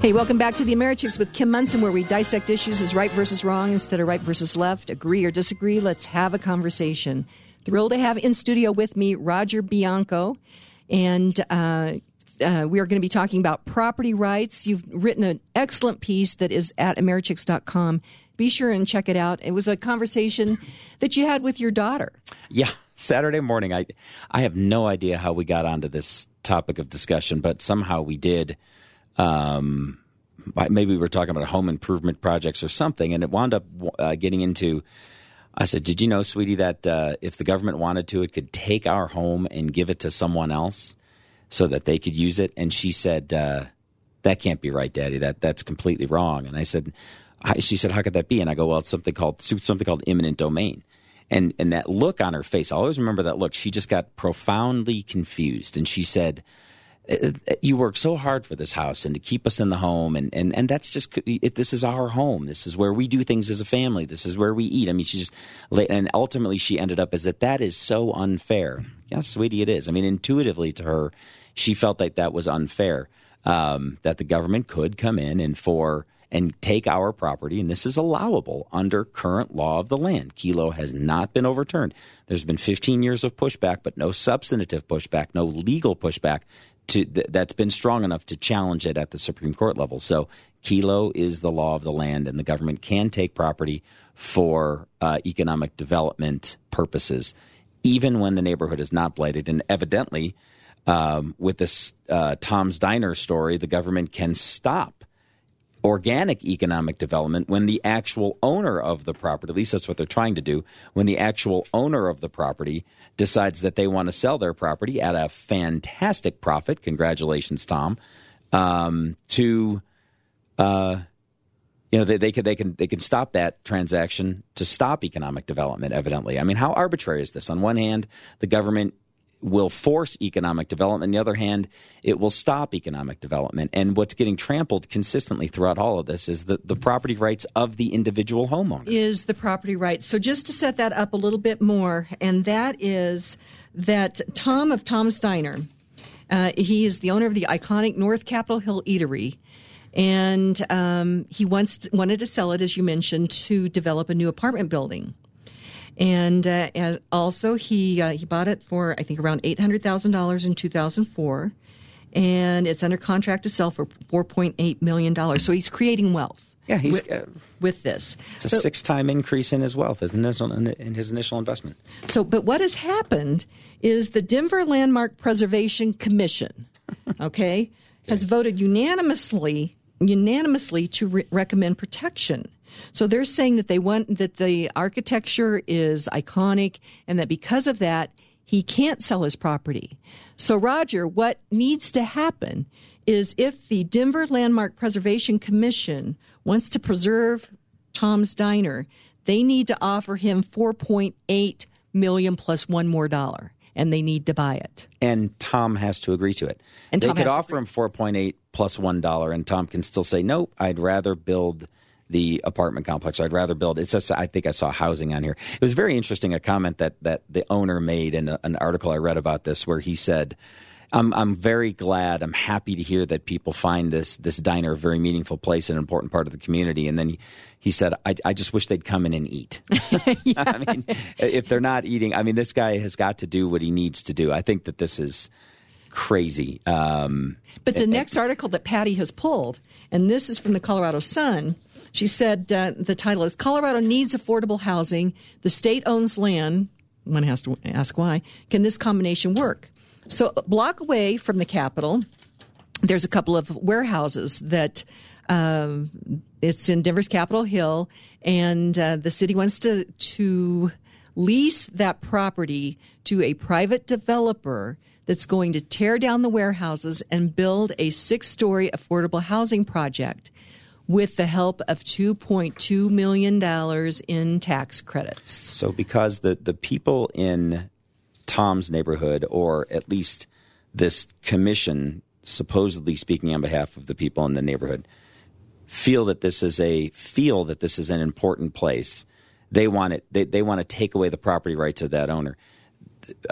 Hey, welcome back to the Americhicks with Kim Monson, where we dissect issues as right versus wrong instead of right versus left. Agree or disagree? Let's have a conversation. Thrilled to have in studio with me Roger Bianco, and uh, uh, we are going to be talking about property rights. You've written an excellent piece that is at Americhicks.com. Be sure and check it out. It was a conversation that you had with your daughter. Yeah, Saturday morning. I I have no idea how we got onto this topic of discussion, but somehow we did. Um, maybe we were talking about home improvement projects or something, and it wound up uh, getting into. I said, "Did you know, sweetie, that uh, if the government wanted to, it could take our home and give it to someone else, so that they could use it?" And she said, uh, "That can't be right, Daddy. That that's completely wrong." And I said, "She said, how could that be?" And I go, "Well, it's something called something called eminent domain." And and that look on her face, I always remember that look. She just got profoundly confused, and she said you work so hard for this house and to keep us in the home and and, and that's just it, this is our home. This is where we do things as a family. This is where we eat. I mean she just and ultimately she ended up as that that is so unfair. Yeah sweetie it is. I mean intuitively to her she felt like that was unfair um, that the government could come in and for and take our property, and this is allowable under current law of the land. Kelo has not been overturned. There's been 15 years of pushback, but no substantive pushback, no legal pushback to th- that's been strong enough to challenge it at the Supreme Court level. So Kelo is the law of the land, and the government can take property for uh, economic development purposes, even when the neighborhood is not blighted. And evidently, um, with this uh, Tom's Diner story, the government can stop organic economic development when the actual owner of the property, at least that's what they're trying to do, when the actual owner of the property decides that they want to sell their property at a fantastic profit, congratulations, Tom, um, to, uh, you know, they, they can they can they can stop that transaction to stop economic development. Evidently, I mean, how arbitrary is this? On one hand, the government will force economic development. On the other hand, it will stop economic development. And what's getting trampled consistently throughout all of this is the, the property rights of the individual homeowner. Is the property rights. So just to set that up a little bit more, and that is that Tom of Tom's Diner, uh, he is the owner of the iconic North Capitol Hill Eatery. And um, he wants wanted to sell it, as you mentioned, to develop a new apartment building and, uh, and also he uh, he bought it for I think around eight hundred thousand dollars in two thousand four, and it's under contract to sell for four point eight million dollars. So he's creating wealth. Yeah, he's with, uh, with this. It's a six time increase in his wealth, his initial, in his initial investment. So, but what has happened is the Denver Landmark Preservation Commission, okay, has voted unanimously unanimously to re- recommend protection so they're saying that they want that the architecture is iconic and that because of that, he can't sell his property. So, Roger, what needs to happen is if the Denver Landmark Preservation Commission wants to preserve Tom's Diner, they need to offer him 4.8 million plus one more dollar and they need to buy it. And Tom has to agree to it. And they Tom could offer him 4.8 plus one dollar and Tom can still say, "Nope, I'd rather build the apartment complex. I'd rather build. It's just I think I saw housing on here. It was very interesting. A comment that that the owner made in a, an article I read about this, where he said. I'm I'm very glad. I'm happy to hear that people find this this diner a very meaningful place, and an important part of the community. And then he, he said, I, I just wish they'd come in and eat. I mean, if they're not eating, I mean, this guy has got to do what he needs to do. I think that this is crazy. Um, but the next article that Patty has pulled, and this is from the Colorado Sun, she said uh, the title is Colorado Needs Affordable Housing. The state owns land. One has to ask why. Can this combination work? So, a block away from the Capitol, there's a couple of warehouses that um, it's in Denver's Capitol Hill, and uh, the city wants to to lease that property to a private developer that's going to tear down the warehouses and build a six story affordable housing project with the help of $2.2 million in tax credits. So, because the, the people in Tom's neighborhood, or at least this commission, supposedly speaking on behalf of the people in the neighborhood, feel that this is a feel that this is an important place. They want it. They, they want to take away the property rights of that owner.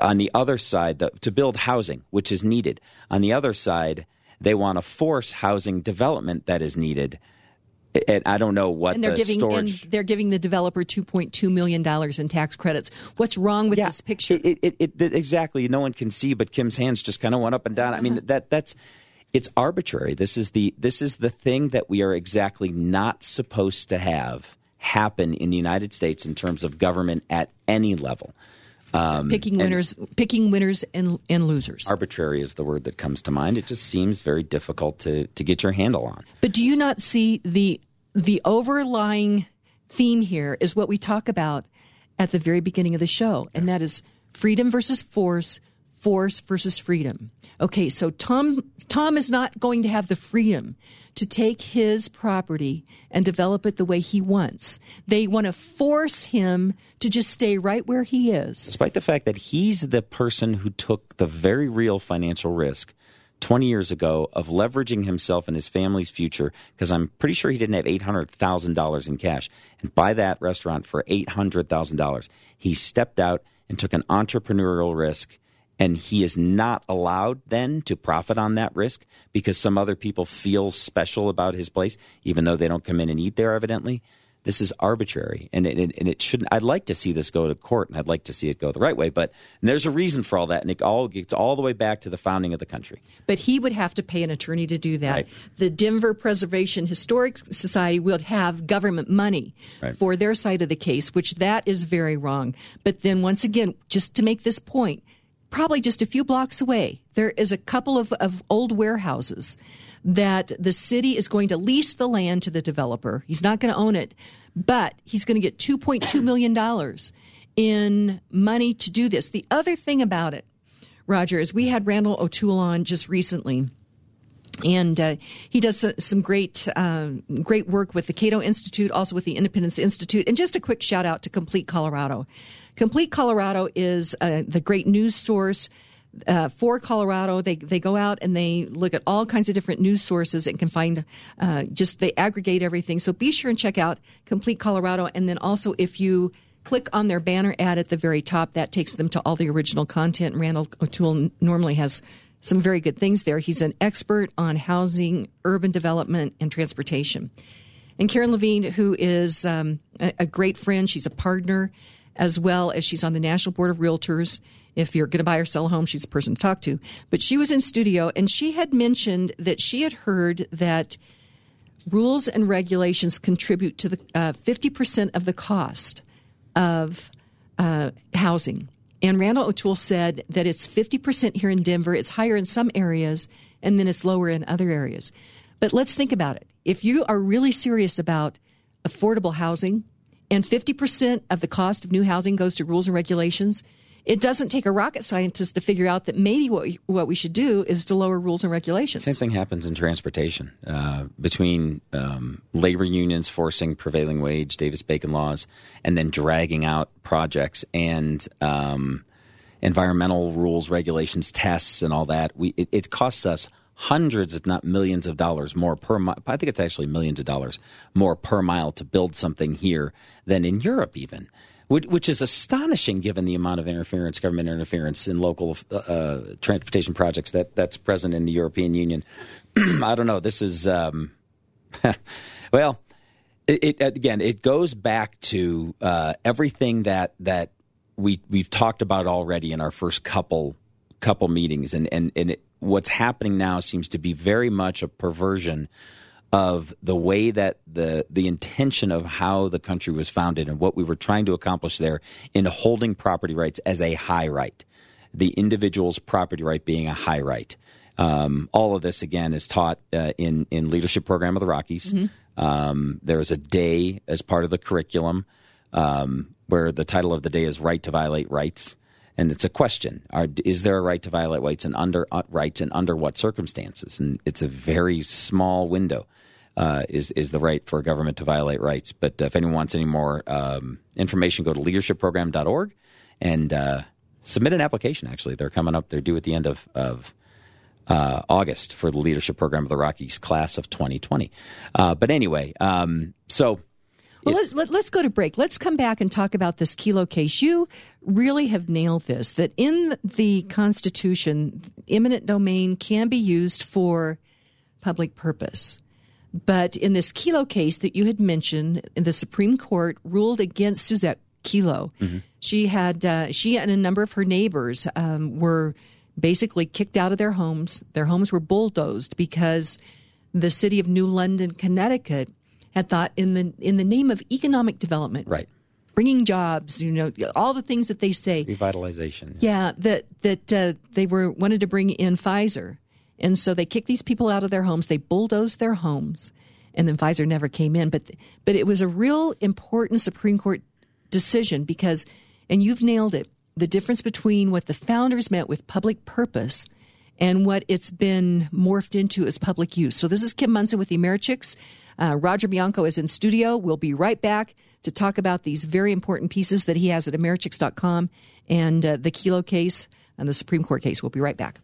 On the other side, the, to build housing, which is needed. On the other side, they want to force housing development that is needed. And I don't know what and they're the giving storage. and they're giving the developer two point two million dollars in tax credits. What's wrong with this picture? It, it, it, exactly. No one can see, but Kim's hands just kind of went up and down. I mean, Uh-huh. that that's it's arbitrary. This is the this is the thing that we are exactly not supposed to have happen in the United States in terms of government at any level. Um, picking winners, picking winners and and losers. arbitrary is the word that comes to mind. It just seems very difficult to to get your handle on. But do you not see the the overlying theme here is what we talk about at the very beginning of the show, and that is freedom versus force, force versus freedom. Okay, so Tom Tom is not going to have the freedom to take his property and develop it the way he wants. They want to force him to just stay right where he is. despite the fact that he's the person who took the very real financial risk 20 years ago of leveraging himself and his family's future because I'm pretty sure he didn't have $800,000 in cash and buy that restaurant for $800,000. He stepped out and took an entrepreneurial risk and he is not allowed then to profit on that risk because some other people feel special about his place even though they don't come in and eat there evidently this is arbitrary and it, and it shouldn't i'd like to see this go to court and i'd like to see it go the right way but there's a reason for all that and it all gets all the way back to the founding of the country but he would have to pay an attorney to do that. Right. The Denver Preservation Historic Society would have government money Right. for their side of the case, which that is very wrong. But then once again, just to make this point, probably just a few blocks away, there is a couple of, of old warehouses that the city is going to lease the land to the developer. He's not going to own it, but he's going to get $2.2 million in money to do this. The other thing about it, Roger, is we had Randall O'Toole on just recently and uh, he does some great uh, great work with the Cato Institute, also with the Independence Institute. And just a quick shout out to Complete Colorado. Complete Colorado is uh, the great news source. Uh, for Colorado, they they go out and they look at all kinds of different news sources and can find uh, just they aggregate everything. So be sure and check out Complete Colorado, and then also if you click on their banner ad at the very top, that takes them to all the original content. Randall O'Toole normally has some very good things there. He's an expert on housing, urban development, and transportation. And Karen Levine, who is um, a, a great friend, she's a partner, as well as she's on the National Board of Realtors. If you're going to buy or sell a home, she's a person to talk to. But she was in studio and she had mentioned that she had heard that rules and regulations contribute to the uh, 50% of the cost of uh, housing. And Randall O'Toole said that it's 50% here in Denver, it's higher in some areas, and then it's lower in other areas. But let's think about it. If you are really serious about affordable housing, and 50% of the cost of new housing goes to rules and regulations, it doesn't take a rocket scientist to figure out that maybe what we, what we should do is to lower rules and regulations. same thing happens in transportation uh, between um, labor unions forcing prevailing wage davis-bacon laws and then dragging out projects and um, environmental rules regulations tests and all that we, it, it costs us hundreds if not millions of dollars more per mile i think it's actually millions of dollars more per mile to build something here than in europe even which, which is astonishing given the amount of interference, government interference in local uh, transportation projects that that's present in the European Union. I don't know. This is um, well, it, it again. It goes back to uh, everything that that we we've talked about already in our first couple couple meetings, and and and it, what's happening now seems to be very much a perversion of the way that the the intention of how the country was founded and what we were trying to accomplish there in holding property rights as a high right, the individual's property right being a high right. Um, all of this again is taught uh, in in leadership program of the Rockies. Um, there's a day as part of the curriculum um, where the title of the day is "Right to Violate Rights." And it's a question: Are, Is there a right to violate rights, and under uh, rights, and under what circumstances? And it's a very small window. Uh, is is the right for a government to violate rights? But if anyone wants any more um, information, go to leadershipprogram.org and uh, submit an application. Actually, they're coming up. They're due at the end of of uh, August for the leadership program of the Rockies class of 2020. Uh, but anyway, um, so Well, let's, let, let's go to break. Let's come back and talk about this Kelo case. You really have nailed this that in the Constitution, eminent domain can be used for public purpose. But in this Kelo case that you had mentioned, the Supreme Court ruled against Suzette Kelo. Mm-hmm. She had uh, she and a number of her neighbors um, were basically kicked out of their homes. Their homes were bulldozed because the city of New London, Connecticut, had thought in the in the name of economic development, right, bringing jobs, you know, all the things that they say, revitalization. Yeah, that that uh, they were wanted to bring in Pfizer, and so they kicked these people out of their homes. They bulldozed their homes, and then Pfizer never came in. But but it was a real important Supreme Court decision because, and you've nailed it, the difference between what the founders meant with public purpose and what it's been morphed into as public use. So this is Kim Monson with the Americhicks. Uh, Roger Bianco is in studio. We'll be right back to talk about these very important pieces that he has at Americhicks.com and uh, the Kelo case and the Supreme Court case. We'll be right back.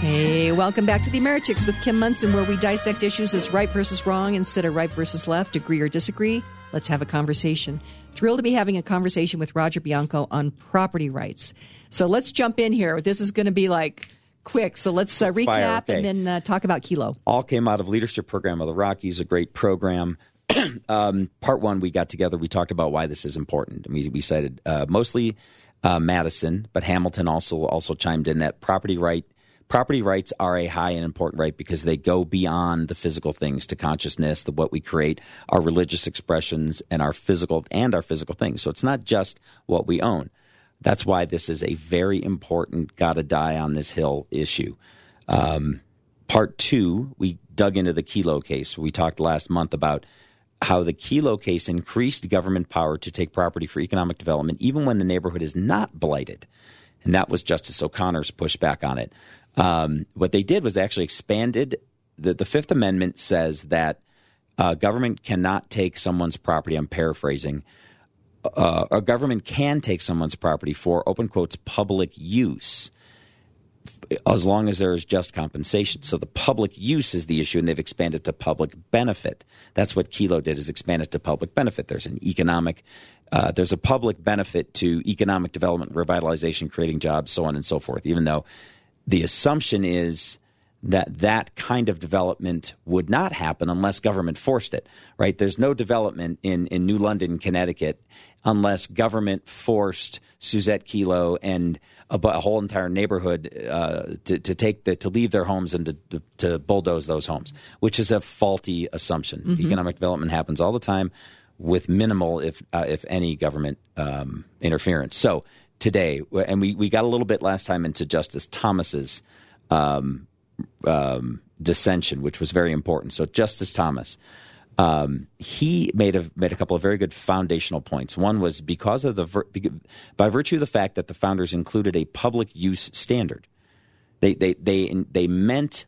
Hey, welcome back to the Americhicks with Kim Monson, where we dissect issues as right versus wrong instead of right versus left, agree or disagree. Let's have a conversation. Thrilled to be having a conversation with Roger Bianco on property rights. So let's jump in here. This is going to be like quick. So let's uh, recap okay. and then uh, talk about Kelo. All came out of leadership program of the Rockies, a great program. um, part one, we got together. We talked about why this is important. We, we cited uh, mostly uh, Madison, but Hamilton also also chimed in that property right property rights are a high and important right because they go beyond the physical things to consciousness, the what we create, our religious expressions, and our physical and our physical things. So it's not just what we own. That's why this is a very important gotta die on this hill issue. Um, part two, we dug into the Kelo case. We talked last month about how the Kelo case increased government power to take property for economic development, even when the neighborhood is not blighted. And that was Justice O'Connor's pushback on it. Um, what they did was they actually expanded the, the Fifth Amendment says that uh, government cannot take someone's property. I'm paraphrasing. Uh, a government can take someone's property for open quotes public use as long as there is just compensation. So the public use is the issue, and they've expanded to public benefit. That's what Kelo did is expand it to public benefit. There's an economic, uh, there's a public benefit to economic development, revitalization, creating jobs, so on and so forth. Even though the assumption is that that kind of development would not happen unless government forced it, right? There's no development in, in New London, Connecticut, unless government forced Suzette Kelo and a, a whole entire neighborhood uh, to, to take the, to leave their homes and to, to bulldoze those homes, which is a faulty assumption. Mm-hmm. Economic development happens all the time with minimal, if uh, if any, government um, interference. So today, and we, we got a little bit last time into Justice Thomas's um, um, dissension, which was very important. So Justice Thomas, um, he made a made a couple of very good foundational points. One was because of the by virtue of the fact that the founders included a public use standard, they they they they meant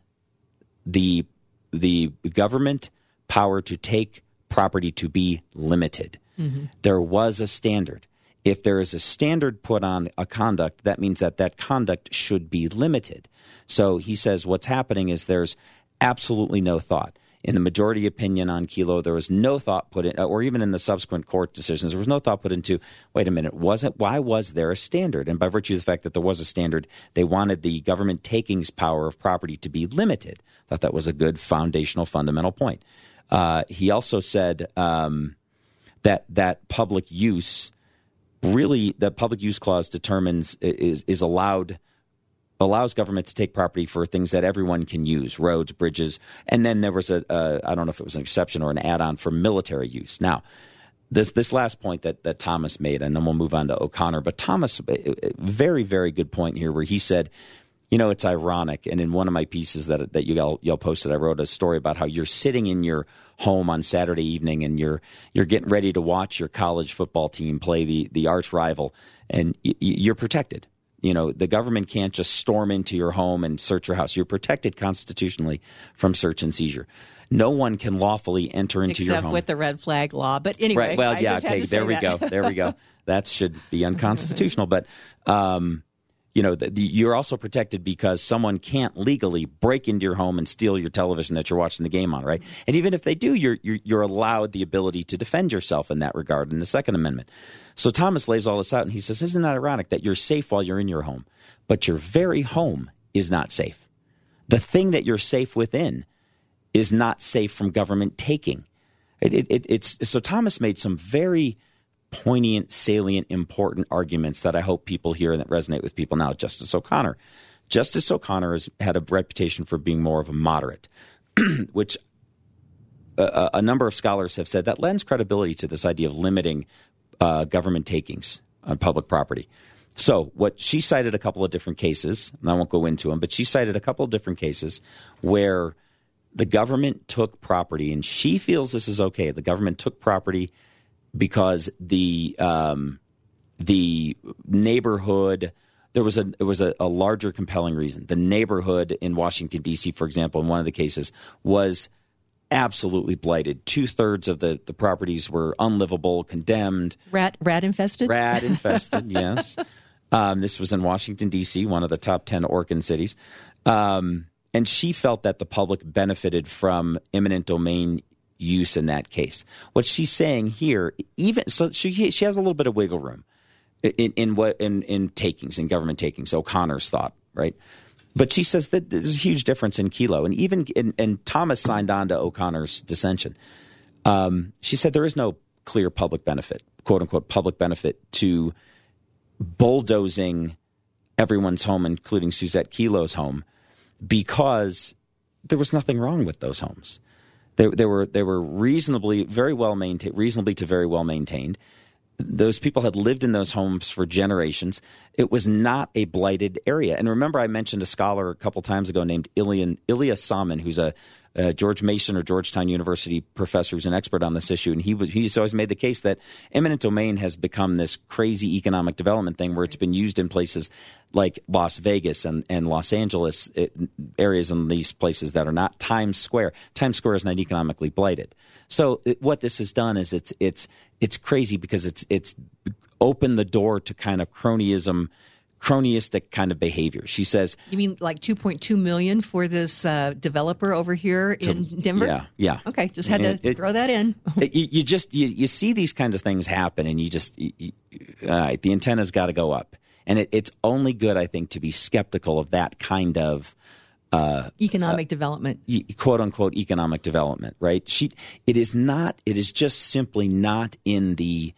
the the government power to take property to be limited. Mm-hmm. There was a standard if there is a standard put on a conduct, that means that that conduct should be limited. So he says what's happening is there's absolutely no thought. In the majority opinion on Kelo, there was no thought put in, or even in the subsequent court decisions, there was no thought put into, wait a minute, was it, why was there a standard? And by virtue of the fact that there was a standard, they wanted the government takings power of property to be limited. Thought that was a good foundational, fundamental point. Uh, he also said um, that that public use really the public use clause determines is is allowed allows government to take property for things that everyone can use roads bridges. And then there was a I don't know if it was an exception or an add-on for military use. Now this this last point that that Thomas made and then we'll move on to O'Connor but Thomas eh, eh, very very good point here where he said you know, it's ironic. And in one of my pieces that that you all y'all posted, I wrote a story about how you're sitting in your home on Saturday evening and you're you're getting ready to watch your college football team play the the arch rival, and y- you're protected. You know, the government can't just storm into your home and search your house. You're protected constitutionally from search and seizure. No one can lawfully enter into Except your home. with the red flag law. But anyway, right. Well, yeah. Okay. There we that. go. There we go. That should be unconstitutional. But um, you know, the, the, you're also protected because someone can't legally break into your home and steal your television that you're watching the game on, right? And even if they do, you're, you're, you're allowed the ability to defend yourself in that regard in the Second Amendment. So Thomas lays all this out and he says, Isn't that ironic that you're safe while you're in your home, but your very home is not safe? The thing that you're safe within is not safe from government taking. It, it, it's so Thomas made some very poignant, salient, important arguments that I hope people hear and that resonate with people now. Justice O'Connor. Justice O'Connor has had a reputation for being more of a moderate, which a, a, number of scholars have said that lends credibility to this idea of limiting uh, government takings on public property. So, what she cited a couple of different cases, and I won't go into them, but she cited a couple of different cases where the government took property, and she feels this is okay. The government took property because the um, the neighborhood there was a there was a, a, larger compelling reason. The neighborhood in Washington D.C., for example, in one of the cases, was absolutely blighted. Two thirds of the, the properties were unlivable, condemned, rat rat infested. Rat infested. yes, um, this was in Washington D.C., one of the top ten Orkin cities. Um, and she felt that the public benefited from eminent domain use in that case. What she's saying here, even so, she she has a little bit of wiggle room in, in what in in takings in government takings. O'Connor's thought, right? But she says that there's a huge difference in Kelo, and even in, and Thomas signed on to O'Connor's dissension. Um, she said there is no clear public benefit, quote unquote, public benefit to bulldozing everyone's home, including Suzette Kelo's home, because there was nothing wrong with those homes. They, they were they were reasonably very well maintained, reasonably to very well maintained. Those people had lived in those homes for generations. It was not a blighted area. And remember, I mentioned a scholar a couple times ago named Ilya, Somin, who's a uh, George Mason or Georgetown University professor who's an expert on this issue, and he was he's always made the case that eminent domain has become this crazy economic development thing where it's been used in places like Las Vegas and, and Los Angeles it, areas in these places that are not Times Square. Times Square is not economically blighted. So it, what this has done is it's it's it's crazy because it's it's opened the door to kind of cronyism cronyistic kind of behavior. She says, "You mean like 2.2 million for this uh, developer over here to, in Denver?" Yeah, yeah. Okay, just had to it, throw that in. it, you, you, just you, you see these kinds of things happen, and you just you, all right, the antenna's got to go up, and it, it's only good, I think, to be skeptical of that kind of. Uh, economic uh, development, quote unquote, economic development, right? She, it is not. It is just simply not in the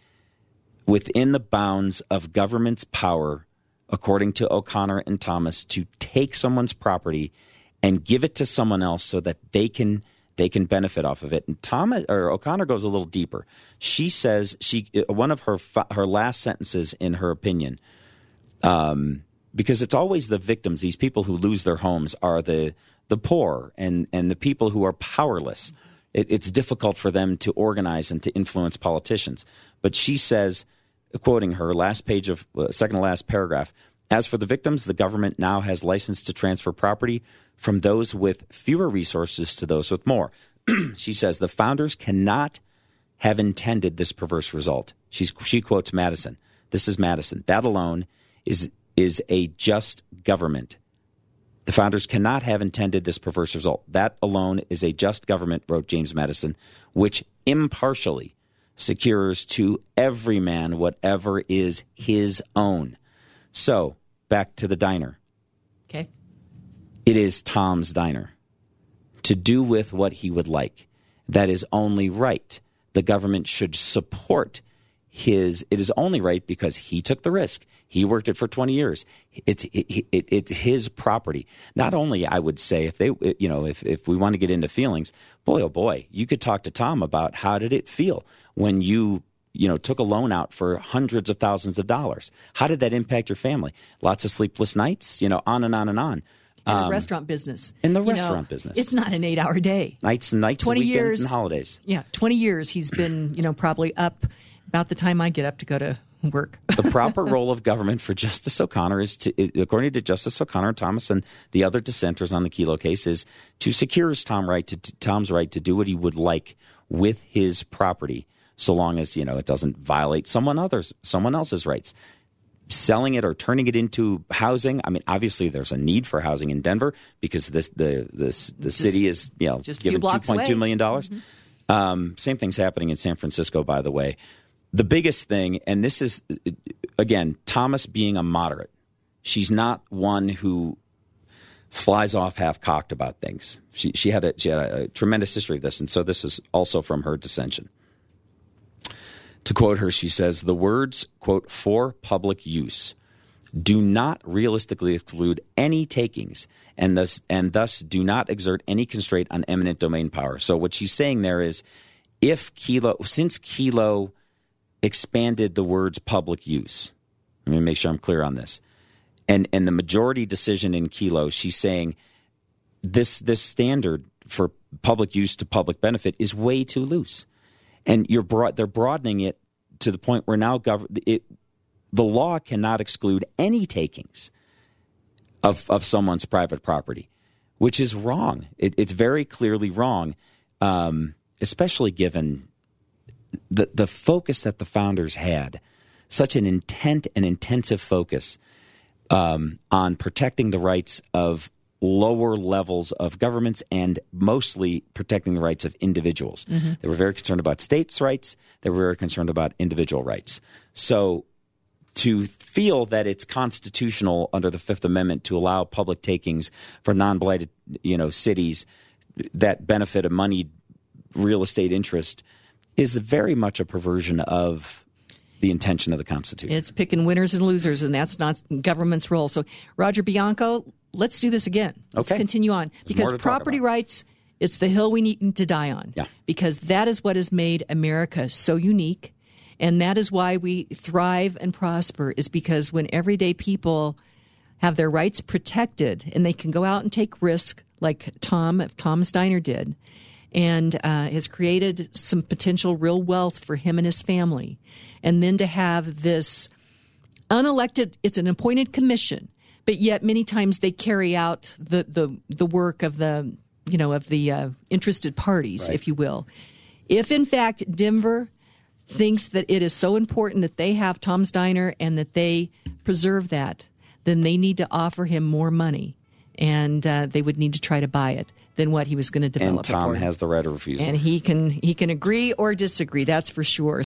within the bounds of government's power according to O'Connor and Thomas, to take someone's property and give it to someone else so that they can they can benefit off of it. And Thomas or O'Connor goes a little deeper. She says she one of her her last sentences in her opinion, um, because it's always the victims. These people who lose their homes are the the poor and and the people who are powerless. It, it's difficult for them to organize and to influence politicians. But she says quoting her last page of uh, second to last paragraph. As for the victims, the government now has license to transfer property from those with fewer resources to those with more. she says the founders cannot have intended this perverse result. She's, she quotes Madison. This is Madison. That alone is is a just government. The founders cannot have intended this perverse result. That alone is a just government, wrote James Madison, which impartially secures to every man whatever is his own. So, back to the diner. Okay. It is Tom's diner. To do with what he would like. That is only right. The government should support his it is only right because he took the risk. He worked it for 20 years. It's it, it, it's his property. Not only I would say if they you know if if we want to get into feelings, boy oh boy, you could talk to Tom about how did it feel when you you know took a loan out for hundreds of thousands of dollars. How did that impact your family? Lots of sleepless nights, you know, on and on and on. In um, the restaurant business. In the restaurant know, business. It's not an eight hour day. Nights and nights 20 and weekends years, and holidays. Yeah, 20 years he's been, you know, probably up about the time I get up to go to work. the proper role of government for Justice O'Connor is to, according to Justice O'Connor, Thomas, and the other dissenters on the Kelo case, is to secure Tom right to, Tom's right to do what he would like with his property, so long as you know it doesn't violate someone others someone else's rights. selling it or turning it into housing. I mean, obviously there's a need for housing in Denver because this the this the city is you know just given two point two million dollars. Um, same thing's happening in San Francisco, by the way. The biggest thing, and this is again Thomas being a moderate. She's not one who flies off half cocked about things. She she had a she had a, tremendous history of this, and so this is also from her dissension. To quote her, she says the words quote for public use do not realistically exclude any takings and thus and thus do not exert any constraint on eminent domain power. So what she's saying there is if Kelo since Kelo expanded the words public use. Let me make sure I'm clear on this. And and the majority decision in Kelo, she's saying this this standard for public use to public benefit is way too loose, and you're broad, they're broadening it to the point where now gov- it the law cannot exclude any takings of of someone's private property, which is wrong. It, it's very clearly wrong, um, especially given the the focus that the founders had, such an intent and intensive focus um, on protecting the rights of lower levels of governments and mostly protecting the rights of individuals. They were very concerned about states' rights. They were very concerned about individual rights. So to feel that it's constitutional under the Fifth Amendment to allow public takings for non-blighted, you know, cities that benefit a moneyed real estate interest is very much a perversion of the intention of the Constitution. It's picking winners and losers, and that's not government's role. So, Roger Bianco, let's do this again. Let's Okay. continue on because more to talk property rights. It's the hill we need to die on. Yeah. Because that is what has made America so unique, and that is why we thrive and prosper. Is because when everyday people have their rights protected and they can go out and take risk, like Tom Tom's Diner did, and uh, has created some potential real wealth for him and his family, and then to have this unelected it's an appointed commission but yet many times they carry out the the, the work of the you know of the uh, interested parties if you will. If in fact denver thinks that it is so important that they have tom's diner and that they preserve that then they need to offer him more money and uh, they would need to try to buy it than what he was going to develop and Tom for. has the right of refusal. and he can he can agree or disagree that's for sure